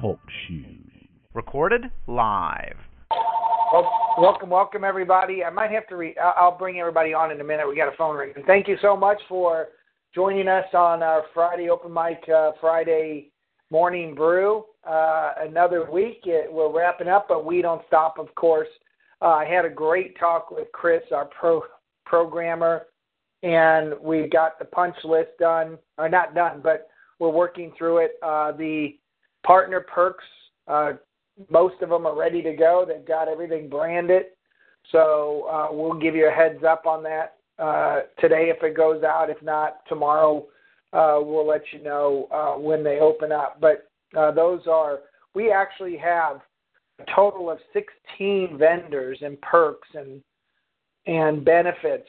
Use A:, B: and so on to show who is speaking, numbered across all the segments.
A: Talk shoes. Recorded live.
B: Well, welcome, welcome everybody. I might have to read. I'll bring everybody on in a minute. We got a phone ring. Thank you so much for joining us on our Friday open mic, uh, Friday morning brew. Uh, another week. It, we're wrapping up, but we don't stop, of course. Uh, I had a great talk with Chris, our pro programmer, and we got the punch list done, or not done, but we're working through it. Uh, the partner perks, uh, most of them are ready to go. They've got everything branded. So uh, we'll give you a heads up on that uh, today if it goes out. If not, tomorrow uh, we'll let you know uh, when they open up. But uh, those are, we actually have a total of 16 vendors and perks and and benefits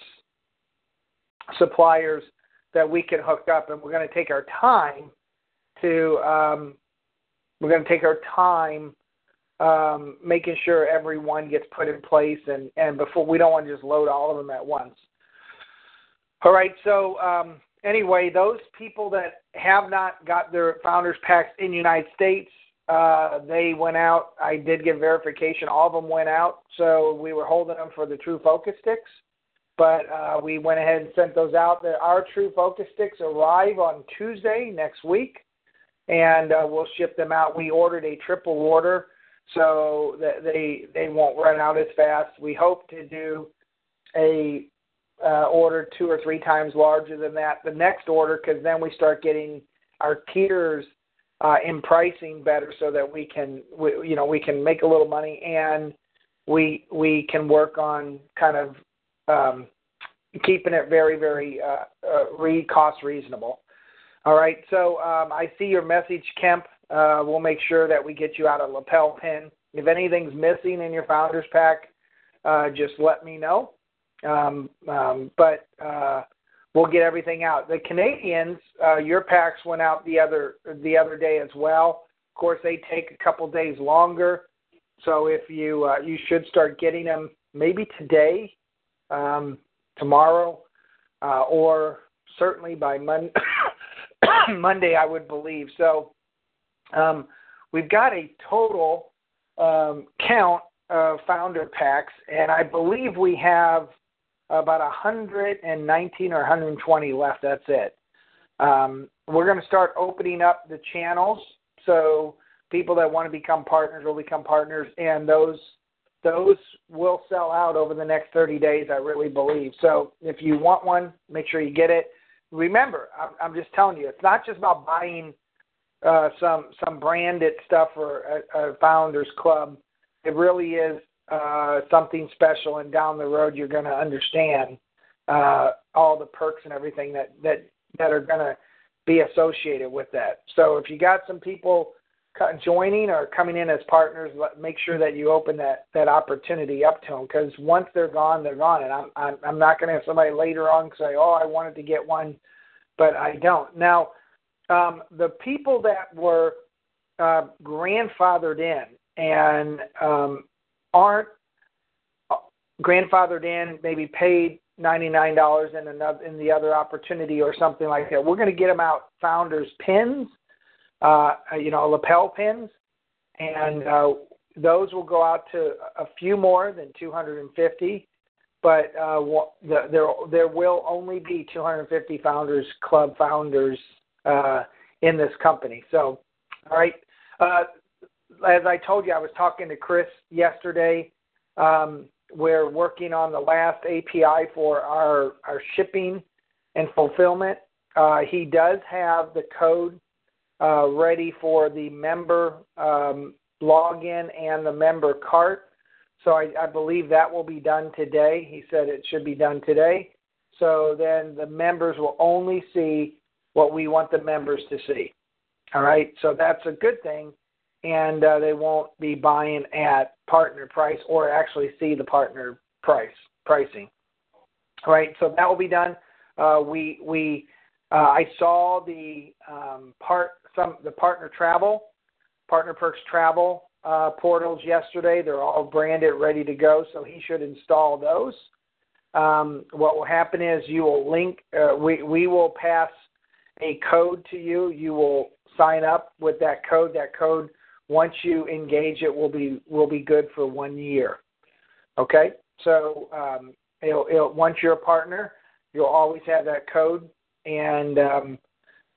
B: suppliers that we can hook up, and we're going to take our time to um, we're going to take our time um, making sure everyone gets put in place, and and before we don't want to just load all of them at once. All right, so um, anyway, those people that have not got their founders packs in the United States, uh, they went out. I did get verification; all of them went out. So we were holding them for the True Focus sticks but uh, we went ahead and sent those out. The, our True Focus sticks arrive on Tuesday next week, and uh, we'll ship them out. We ordered a triple order, so that they they won't run out as fast. We hope to do a uh, order two or three times larger than that the next order, because then we start getting our tiers uh, in pricing better, so that we can we, you know we can make a little money and we we can work on kind of um, keeping it very, very uh, uh, re- cost reasonable. All right, so um, I see your message, Kemp. Uh, we'll make sure that we get you out a lapel pin. If anything's missing in your founders pack, uh, just let me know. Um, um, but uh, we'll get everything out. The Canadians, uh, your packs went out the other the other day as well. Of course, they take a couple days longer. So if you uh, you should start getting them maybe today um, tomorrow, uh, or certainly by Mon- Monday, I would believe. So um, we've got a total um, count of founder packs, and I believe we have about 119 or 120 left. That's it. Um, we're going to start opening up the channels so people that want to become partners will become partners, and those those will sell out over the next 30 days, I really believe. So if you want one, make sure you get it. Remember, I'm, just telling you, it's not just about buying uh, some some branded stuff for a, a founders club. It really is uh, something special, and down the road, you're going to understand uh, all the perks and everything that that that are going to be associated with that. So if you got some people joining or coming in as partners, make sure that you open that that opportunity up to them because once they're gone, they're gone, and I'm I'm, I'm not going to have somebody later on say, oh, I wanted to get one, but I don't. Now, um, the people that were uh, grandfathered in and um, aren't uh, grandfathered in, maybe paid ninety nine dollars in another in the other opportunity or something like that. We're going to get them out founders pins uh, you know, lapel pins, and uh, those will go out to a few more than 250. But uh, the, there there will only be 250 founders club founders uh, in this company. So, all right. Uh, as I told you, I was talking to Chris yesterday. Um, we're working on the last API for our our shipping and fulfillment. Uh, he does have the code uh, ready for the member um, login and the member cart. So I, I believe that will be done today. He said it should be done today. So then the members will only see what we want the members to see. All right, so that's a good thing, and uh, they won't be buying at partner price or actually see the partner price pricing. All right, so that will be done. Uh, we we uh, I saw the um, part some the partner travel, partner perks travel uh, portals yesterday. They're all branded, ready to go. So he should install those. Um, what will happen is you will link. Uh, we we will pass a code to you. You will sign up with that code. That code, once you engage it, will be will be good for one year. Okay. So um, it'll, it'll, once you're a partner, you'll always have that code, and um,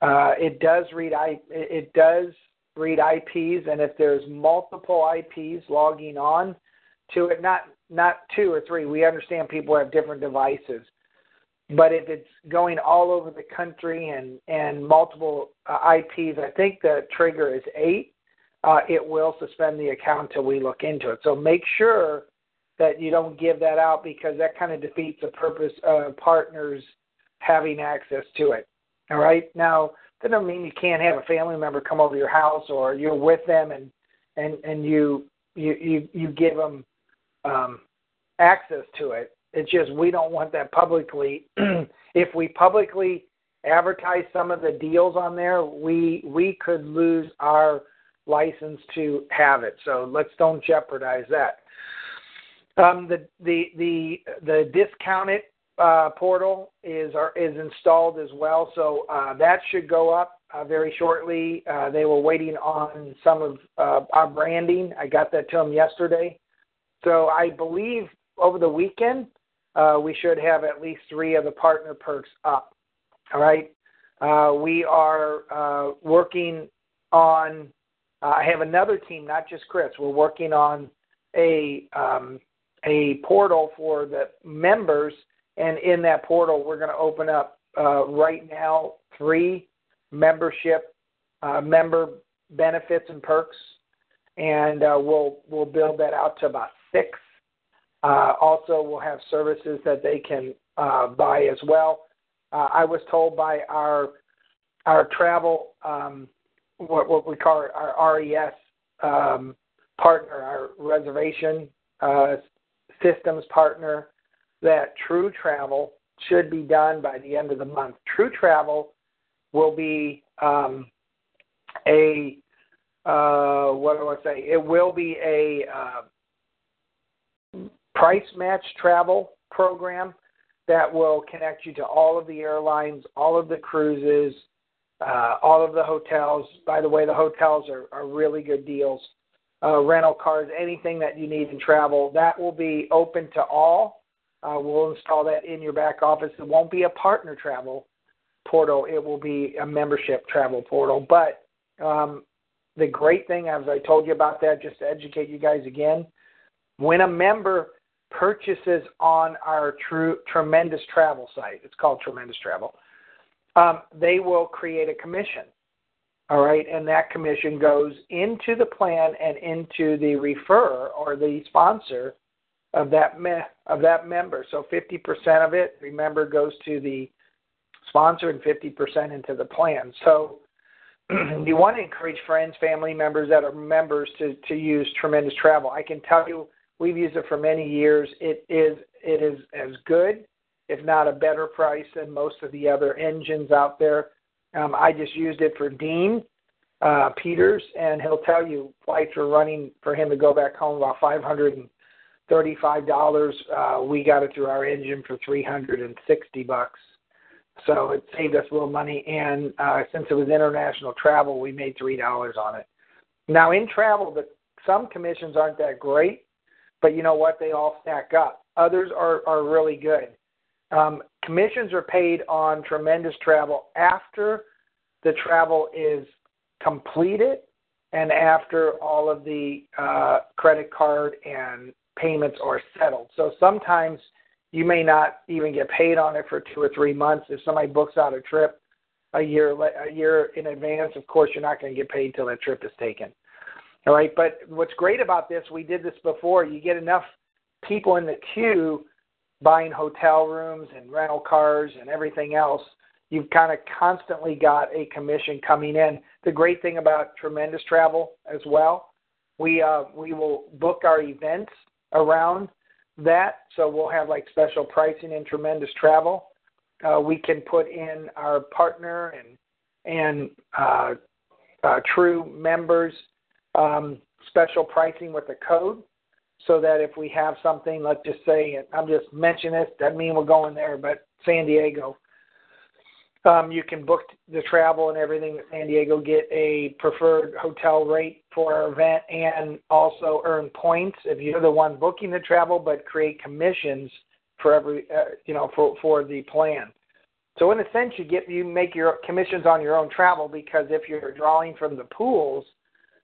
B: uh, it does read I it does read IPs, and if there's multiple IPs logging on to it, not not two or three. We understand people have different devices, but if it's going all over the country and and multiple uh, IPs, I think the trigger is eight. Uh, it will suspend the account until we look into it. So make sure that you don't give that out because that kind of defeats the purpose of partners having access to it. All right. Now that doesn't mean you can't have a family member come over your house or you're with them and and and you you you you give them um, access to it. It's just we don't want that publicly. if we publicly advertise some of the deals on there, we we could lose our license to have it. So let's don't jeopardize that. Um, the the the the discounted uh, portal is are, is installed as well, so uh, that should go up uh, very shortly. Uh, they were waiting on some of uh, our branding. I got that to them yesterday, so I believe over the weekend uh, we should have at least three of the partner perks up. All right, we are working on. I have another team, not just Chris. We're working on a um, a portal for the members, and in that portal, we're going to open up uh, right now three membership uh, member benefits and perks, and uh, we'll we'll build that out to about six. Uh, also, we'll have services that they can uh, buy as well. Uh, I was told by our our travel um, what what we call our RES um, partner, our reservation systems partner that True Travel should be done by the end of the month. True Travel will be um, a uh, what do I say? It will be a uh, price match travel program that will connect you to all of the airlines, all of the cruises, uh, all of the hotels. By the way, the hotels are, are really good deals uh, rental cars, anything that you need in travel. That will be open to all. Uh, we'll install that in your back office. It won't be a partner travel portal. It will be a membership travel portal. But um, the great thing, as I told you about that, just to educate you guys again, when a member purchases on our true tremendous travel site, it's called Tremendous Travel, um, they will create a commission. All right, and that commission goes into the plan and into the referrer or the sponsor of that me- of that member. So 50% of it, remember, goes to the sponsor and 50% into the plan. So you want to encourage friends, family members that are members to to use Tremendous Travel. I can tell you, we've used it for many years. It is it is as good, if not a better price than most of the other engines out there. Um, I just used it for Dean uh, Peters, and he'll tell you flights were running for him to go back home about five hundred and thirty-five dollars. Uh, we got it through our engine for three hundred and sixty bucks. So it saved us a little money, and uh, since it was international travel, we made three dollars on it. Now in travel, the some commissions aren't that great, but you know what? They all stack up. Others are are really good. Um, commissions are paid on tremendous travel after the travel is completed and after all of the uh, credit card and payments are settled. So sometimes you may not even get paid on it for two or three months. If somebody books out a trip a year a year in advance, of course you're not going to get paid till that trip is taken. All right, but what's great about this, we did this before. You get enough people in the queue buying hotel rooms and rental cars and everything else, you've kind of constantly got a commission coming in. The great thing about Tremendous Travel as well, we uh, we will book our events around that, so we'll have like special pricing and Tremendous Travel. Uh, we can put in our partner and and uh, uh, true members um, special pricing with a code so that if we have something, let's just say, I'm just mentioning this, doesn't mean we're going there, but San Diego, um, you can book the travel and everything at San Diego, get a preferred hotel rate for our event, and also earn points if you're the one booking the travel, but create commissions for every, uh, you know, for for the plan. So in a sense, you get you make your commissions on your own travel because if you're drawing from the pools,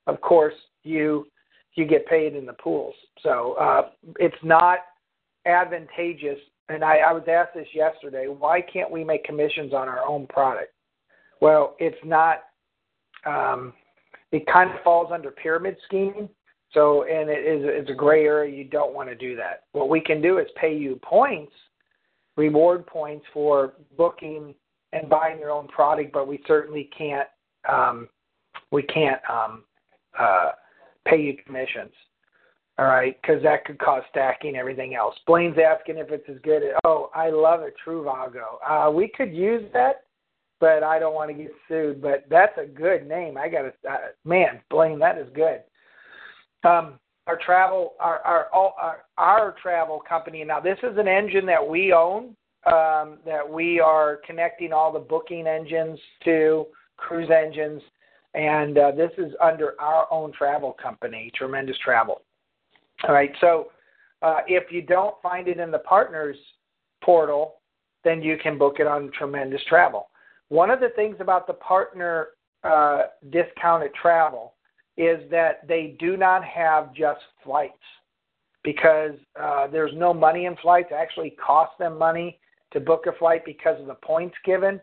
B: of course you you get paid in the pools. So uh, it's not advantageous. And I, I was asked this yesterday: Why can't we make commissions on our own product? Well, it's not. Um, it kind of falls under pyramid scheming. So, and it is it's a gray area. You don't want to do that. What we can do is pay you points, reward points for booking and buying your own product, but we certainly can't. Um, we can't um, uh, pay you commissions. All right, because that could cause stacking everything else. Blaine's asking if it's as good. As, oh, I love it, Truvago. Uh, we could use that, but I don't want to get sued. But that's a good name. I got to, uh, man, Blaine, that is good. Um, our travel, our our, all, our our travel company. Now, this is an engine that we own. Um, that we are connecting all the booking engines to cruise engines and uh, this is under our own travel company, Tremendous Travel. All right, so uh, if you don't find it in the partners portal, then you can book it on Tremendous Travel. One of the things about the partner uh, discounted travel is that they do not have just flights because uh, there's no money in flights. It actually costs them money to book a flight because of the points given.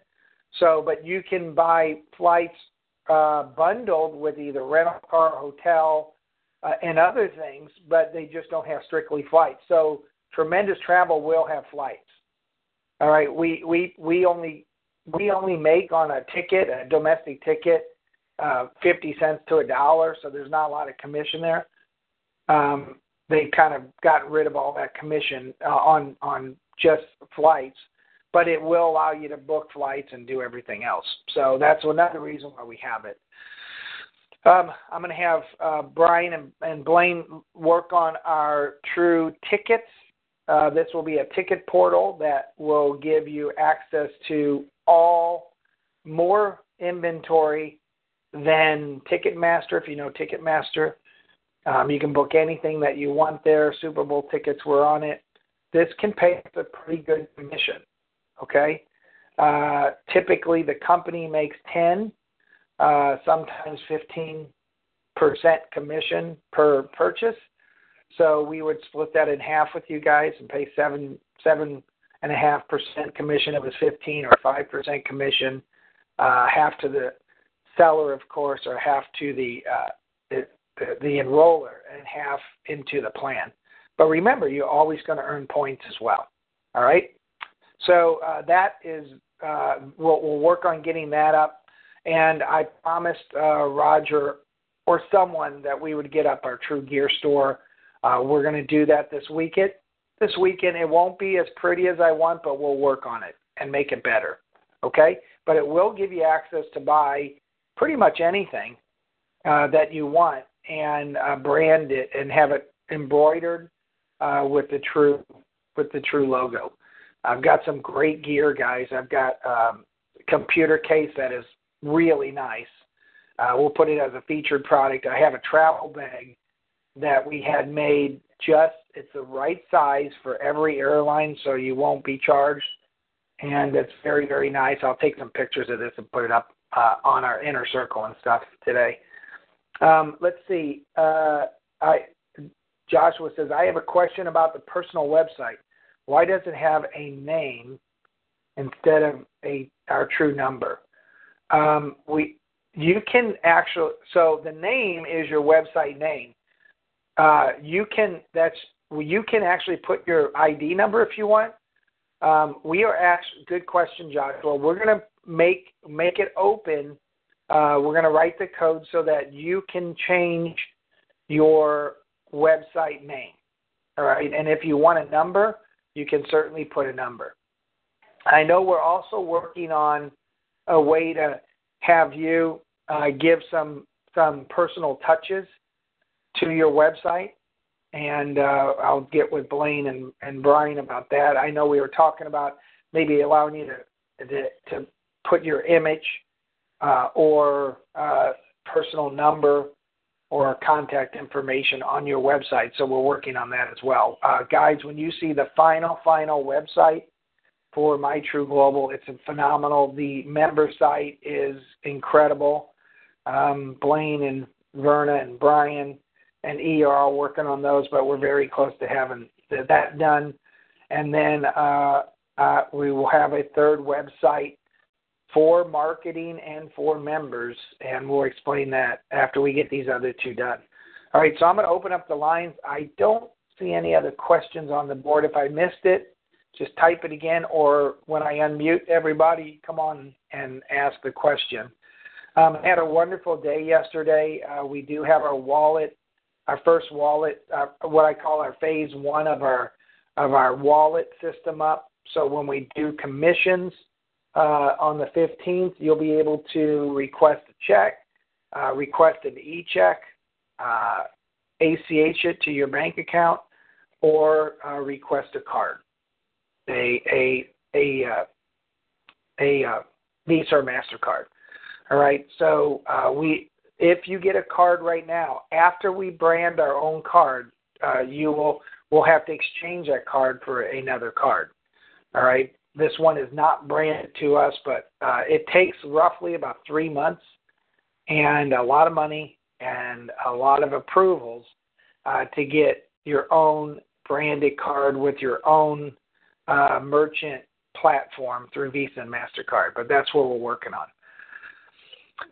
B: So, but you can buy flights uh, bundled with either rental car, hotel, uh, and other things, but they just don't have strictly flights. So tremendous travel will have flights. All right, we we we only we only make on a ticket, a domestic ticket, uh, fifty cents to a dollar. So there's not a lot of commission there. Um, they kind of got rid of all that commission uh, on on just flights but it will allow you to book flights and do everything else. So that's another reason why we have it. Um, I'm going to have uh, Brian and, and, Blaine work on our true tickets. Uh, this will be a ticket portal that will give you access to all more inventory than Ticketmaster. If you know Ticketmaster, um, you can book anything that you want there. Super Bowl tickets were on it. This can pay a pretty good commission. Okay, uh, typically the company makes ten, uh, sometimes fifteen percent commission per purchase. So we would split that in half with you guys and pay seven seven and a half percent commission. It was fifteen or five percent commission, uh, half to the seller, of course, or half to the, uh, the the, the enroller and half into the plan. But remember, you're always going to earn points as well. All right. So uh, that is uh, we'll, we'll work on getting that up. And I promised uh, Roger or someone that we would get up our True Gear store. Uh, we're going to do that this weekend. This weekend, it won't be as pretty as I want, but we'll work on it and make it better. Okay, but it will give you access to buy pretty much anything uh, that you want and uh, brand it and have it embroidered uh, with the true with the true logo. I've got some great gear, guys. I've got um, computer case that is really nice. Uh, we'll put it as a featured product. I have a travel bag that we had made just it's the right size for every airline, so you won't be charged. And it's very, very nice. I'll take some pictures of this and put it up uh, on our inner circle and stuff today. Um, let's see. Uh, I, Joshua says, I have a question about the personal website. Why does it have a name instead of a our true number? Um, we you can actually so the name is your website name. Uh, you can that's you can actually put your ID number if you want. Um, we are actually good question, Joshua. We're gonna make make it open. Uh, we're going to write the code so that you can change your website name. All right, and if you want a number, you can certainly put a number. I know we're also working on a way to have you uh, give some some personal touches to your website, and uh, I'll get with Blaine and, and Brian about that. I know we were talking about maybe allowing you to to, to put your image uh, or uh, personal number or contact information on your website. So we're working on that as well. Uh, guys, when you see the final, final website for My True Global, it's phenomenal. The member site is incredible. Um, Blaine and Verna and Brian and E are all working on those, but we're very close to having that done. And then uh, uh, we will have a third website for marketing and for members, and we'll explain that after we get these other two done. All right, so I'm going to open up the lines. I don't see any other questions on the board. If I missed it, just type it again, or when I unmute everybody, come on and ask the question. Um, had a wonderful day yesterday. Uh, we do have our wallet, our first wallet, uh, what I call our phase one of our of our wallet system up. So when we do commissions, uh, on the 15th, you'll be able to request a check, uh, request an e-check, uh, ACH it to your bank account, or uh, request a card, a a a uh, a uh, Visa or Mastercard. All right. So uh, we, if you get a card right now, after we brand our own card, uh, you will will have to exchange that card for another card. All right. This one is not branded to us, but uh, it takes roughly about three months and a lot of money and a lot of approvals uh, to get your own branded card with your own uh, merchant platform through Visa and MasterCard. But that's what we're working on.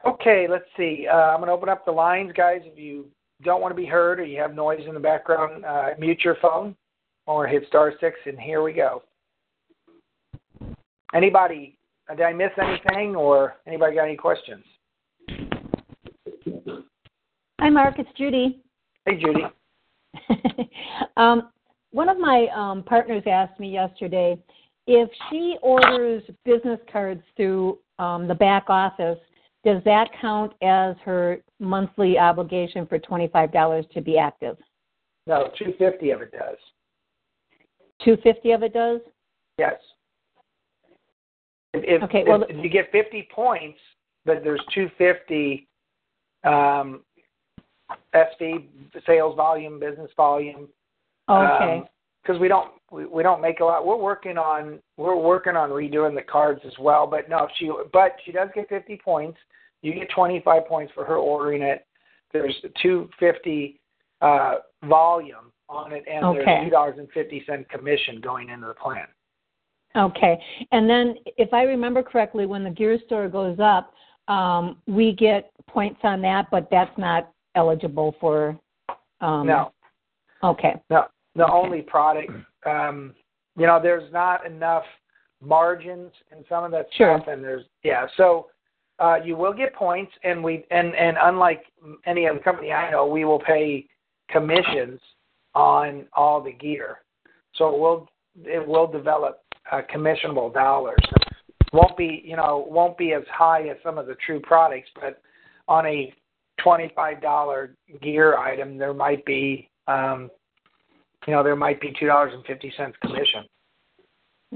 B: Okay, let's see. Uh, I'm going to open up the lines, guys. If you don't want to be heard or you have noise in the background, uh, mute your phone or hit star six, and here we go. Anybody, did I miss anything or anybody got any questions?
C: Hi, Mark. It's Judy.
B: Hey, Judy.
C: um, one of my um, partners asked me yesterday if she orders business cards through um, the back office, does that count as her monthly obligation for twenty-five dollars to be active?
B: No, two fifty of it does.
C: Two fifty of it does.
B: Yes. If,
C: okay, well,
B: if, you get 50 points, but there's 250 um, SV sales volume, business volume.
C: Okay.
B: Because um, we don't we, we don't make a lot. We're working on we're working on redoing the cards as well. But no, she but she does get 50 points. You get 25 points for her ordering it. There's 250 uh, volume on it, and
C: okay.
B: there's two dollars and fifty cent commission going into the plan.
C: Okay. And then, if I remember correctly, when the gear store goes up, um, we get points on that, but that's not eligible for. Um,
B: no.
C: Okay.
B: No. The only product, um, you know, there's not enough margins in some of that
C: sure.
B: stuff, and there's yeah. So uh, you will get points, and we and and unlike any other company I know, we will pay commissions on all the gear. So it will it will develop uh, commissionable dollars. Won't be, you know, won't be as high as some of the true products, but on a twenty-five dollar gear item, there might be, um, you know, there might be two dollars and fifty cents commission.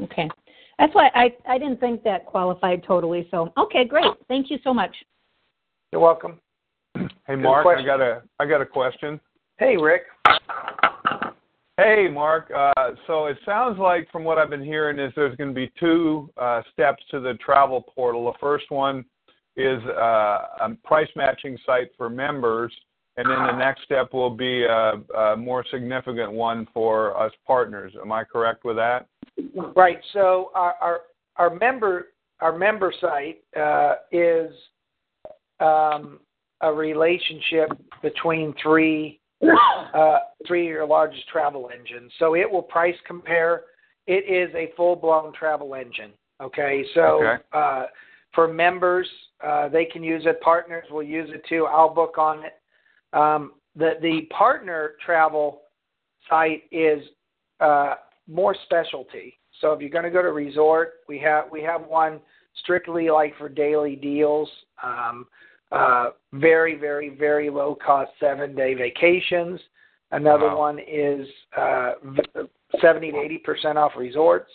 C: Okay, that's why I I didn't think that qualified totally. So okay, great. Thank you so much.
B: You're welcome.
D: Hey Mark, I got a I got a question.
B: Hey Rick.
D: Hey, Mark. Uh, so it sounds like from what I've been hearing is there's going to be two uh, steps to the travel portal. The first one is uh, a price matching site for members, and then the next step will be a, a more significant one for us partners. Am I correct with that?
B: Right. So our our, our member our member site uh, is um, a relationship between three uh, three of your largest travel engines. So it will price compare. It is a full blown travel engine. Okay, so
D: okay.
B: Uh, for members, uh, they can use it. Partners will use it too. I'll book on it. Um, the the partner travel site is uh, more specialty. So if you're going to go to resort, we have we have one strictly like for daily deals. Um, uh, very very very low cost seven day vacations. Another
D: Wow.
B: one is uh, 70 to 80 percent off resorts.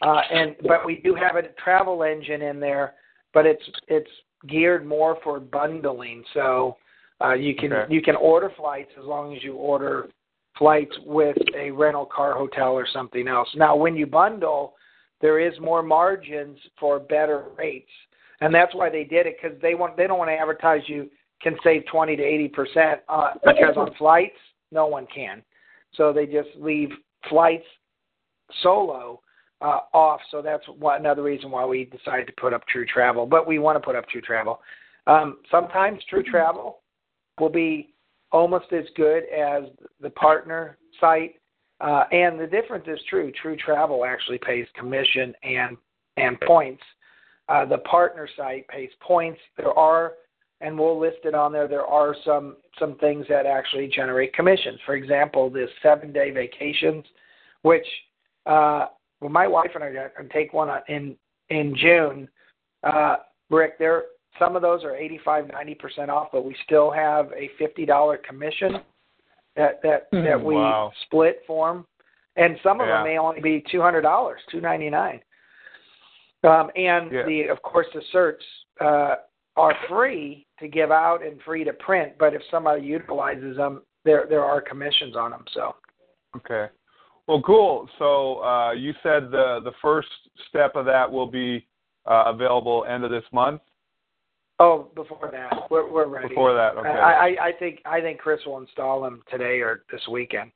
B: Uh, and but we do have a travel engine in there, but it's it's geared more for bundling. So uh, you can
D: Okay.
B: you can order flights as long as you order flights with a rental car hotel or something else. Now, when you bundle, there is more margins for better rates, and that's why they did it because they want they don't want to advertise you can save twenty to eighty percent uh, because on flights no one can. So they just leave flights solo uh, off. So that's one, another reason why we decided to put up True Travel. But we want to put up True Travel. Um, sometimes True Travel will be almost as good as the partner site. Uh, and the difference is true. True Travel actually pays commission and and points. Uh, the partner site pays points. There are, and we'll list it on there. There are some some things that actually generate commissions. For example, this seven day vacations, which uh, well, my wife and I are going to take one in in June. Uh, Rick, there some of those are 85, 90 percent off, but we still have a fifty dollar commission that that
C: Hmm.
B: that we
D: Wow.
B: split for 'em. and some of
D: Yeah.
B: them may only be two hundred dollars, two ninety nine. Um, and
D: Yeah.
B: the of course the certs uh, are free to give out and free to print, but if somebody utilizes them, there there are commissions on them. So
D: Okay. Well, cool. So uh, you said the the first step of that will be uh, available end of this month.
B: Oh, before that, we're we're ready.
D: Before that, okay.
B: I, I I think I think Chris will install them today or this weekend.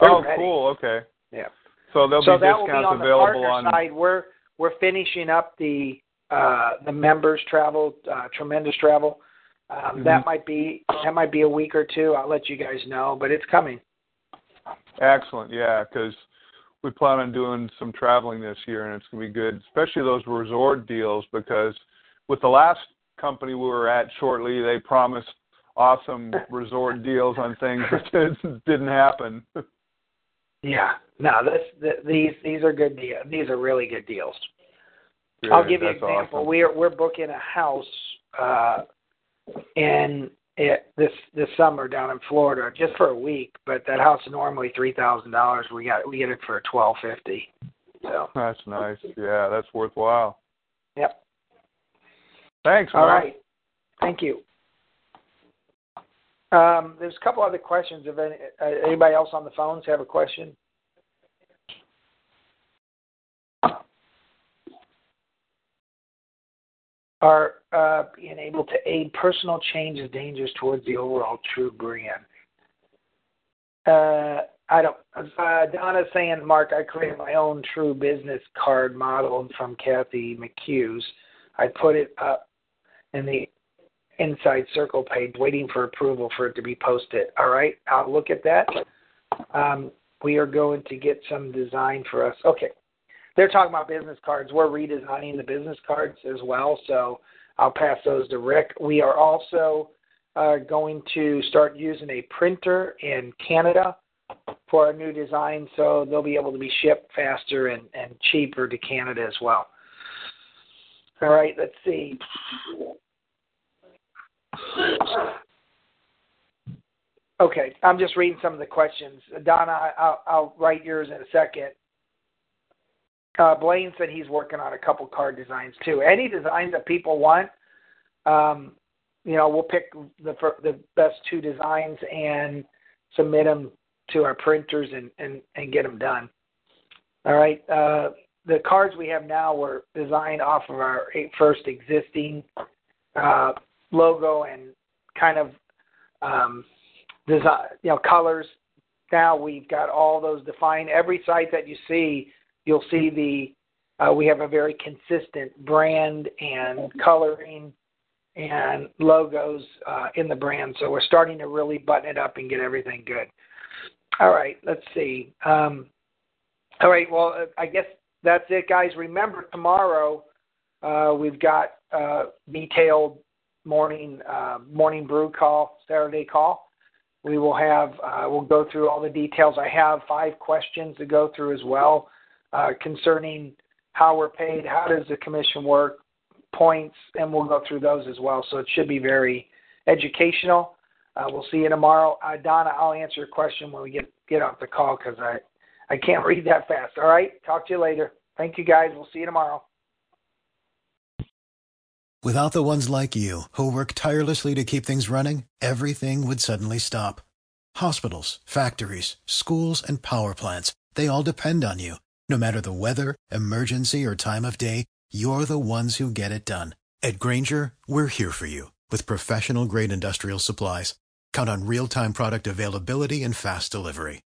B: They're
D: oh,
B: ready.
D: cool. Okay.
B: Yeah.
D: So there'll
B: so
D: be
B: that will be
D: discounts
B: on the
D: available
B: partner
D: on.
B: side. We're we're finishing up the uh, the members travel, uh, tremendous travel. Um,
D: Mhm.
B: That might be that might be a week or two. I'll let you guys know, but it's coming.
D: Excellent. Yeah, because we plan on doing some traveling this year, and it's gonna be good, especially those resort deals. Because with the last company we were at shortly, they promised awesome resort deals on things that didn't happen.
B: Yeah. No, this th- these these are good deals. These are really good deals. I'll give you an example.
D: awesome.
B: We're we're booking a house uh, in it, this this summer down in Florida just for a week, but that house is normally three thousand dollars. We got we get it for twelve fifty. So
D: That's nice. Yeah, that's worthwhile.
B: yep.
D: Thanks,
B: All
D: Mark.
B: right. Thank you. Um, there's a couple other questions. If any, uh, anybody else on the phones have a question? Are uh, being able to aid personal change is dangerous towards the overall true brand. Uh, I don't. Uh, Donna's saying, Mark, I created my own true business card model from Kathy McHugh's. I put it up in the inside circle page, waiting for approval for it to be posted. All right, I'll look at that. Um, we are going to get some design for us. Okay, they're talking about business cards. We're redesigning the business cards as well, so I'll pass those to Rick. We are also uh, going to start using a printer in Canada for our new design, so they'll be able to be shipped faster and, and cheaper to Canada as well. All right, let's see. Okay, I'm just reading some of the questions. Donna, I'll, I'll write yours in a second. Uh, Blaine said he's working on a couple card designs too. Any designs that people want, um, you know, we'll pick the the best two designs and submit them to our printers and and and get them done. All right. Uh, the cards we have now were designed off of our first existing uh, logo and kind of um, design, you know, colors. Now we've got all those defined. Every site that you see, you'll see the uh, we have a very consistent brand and coloring and logos uh, in the brand. So we're starting to really button it up and get everything good. All right, let's see. Um, all right, well, I guess that's it, guys. Remember, tomorrow uh, we've got uh, detailed morning uh, morning brew call, Saturday call. We will have uh, we'll go through all the details. I have five questions to go through as well uh, concerning how we're paid, how does the commission work, points, and we'll go through those as well. So it should be very educational. Uh, we'll see you tomorrow. Uh, Donna, I'll answer your question when we get get off the call because I I can't read that fast. All right, talk to you later. Thank you guys. We'll see you tomorrow.
E: Without the ones like you, who work tirelessly to keep things running, everything would suddenly stop. Hospitals, factories, schools, and power plants, they all depend on you. No matter the weather, emergency, or time of day, you're the ones who get it done. At Grainger, we're here for you with professional grade industrial supplies. Count on real time product availability and fast delivery.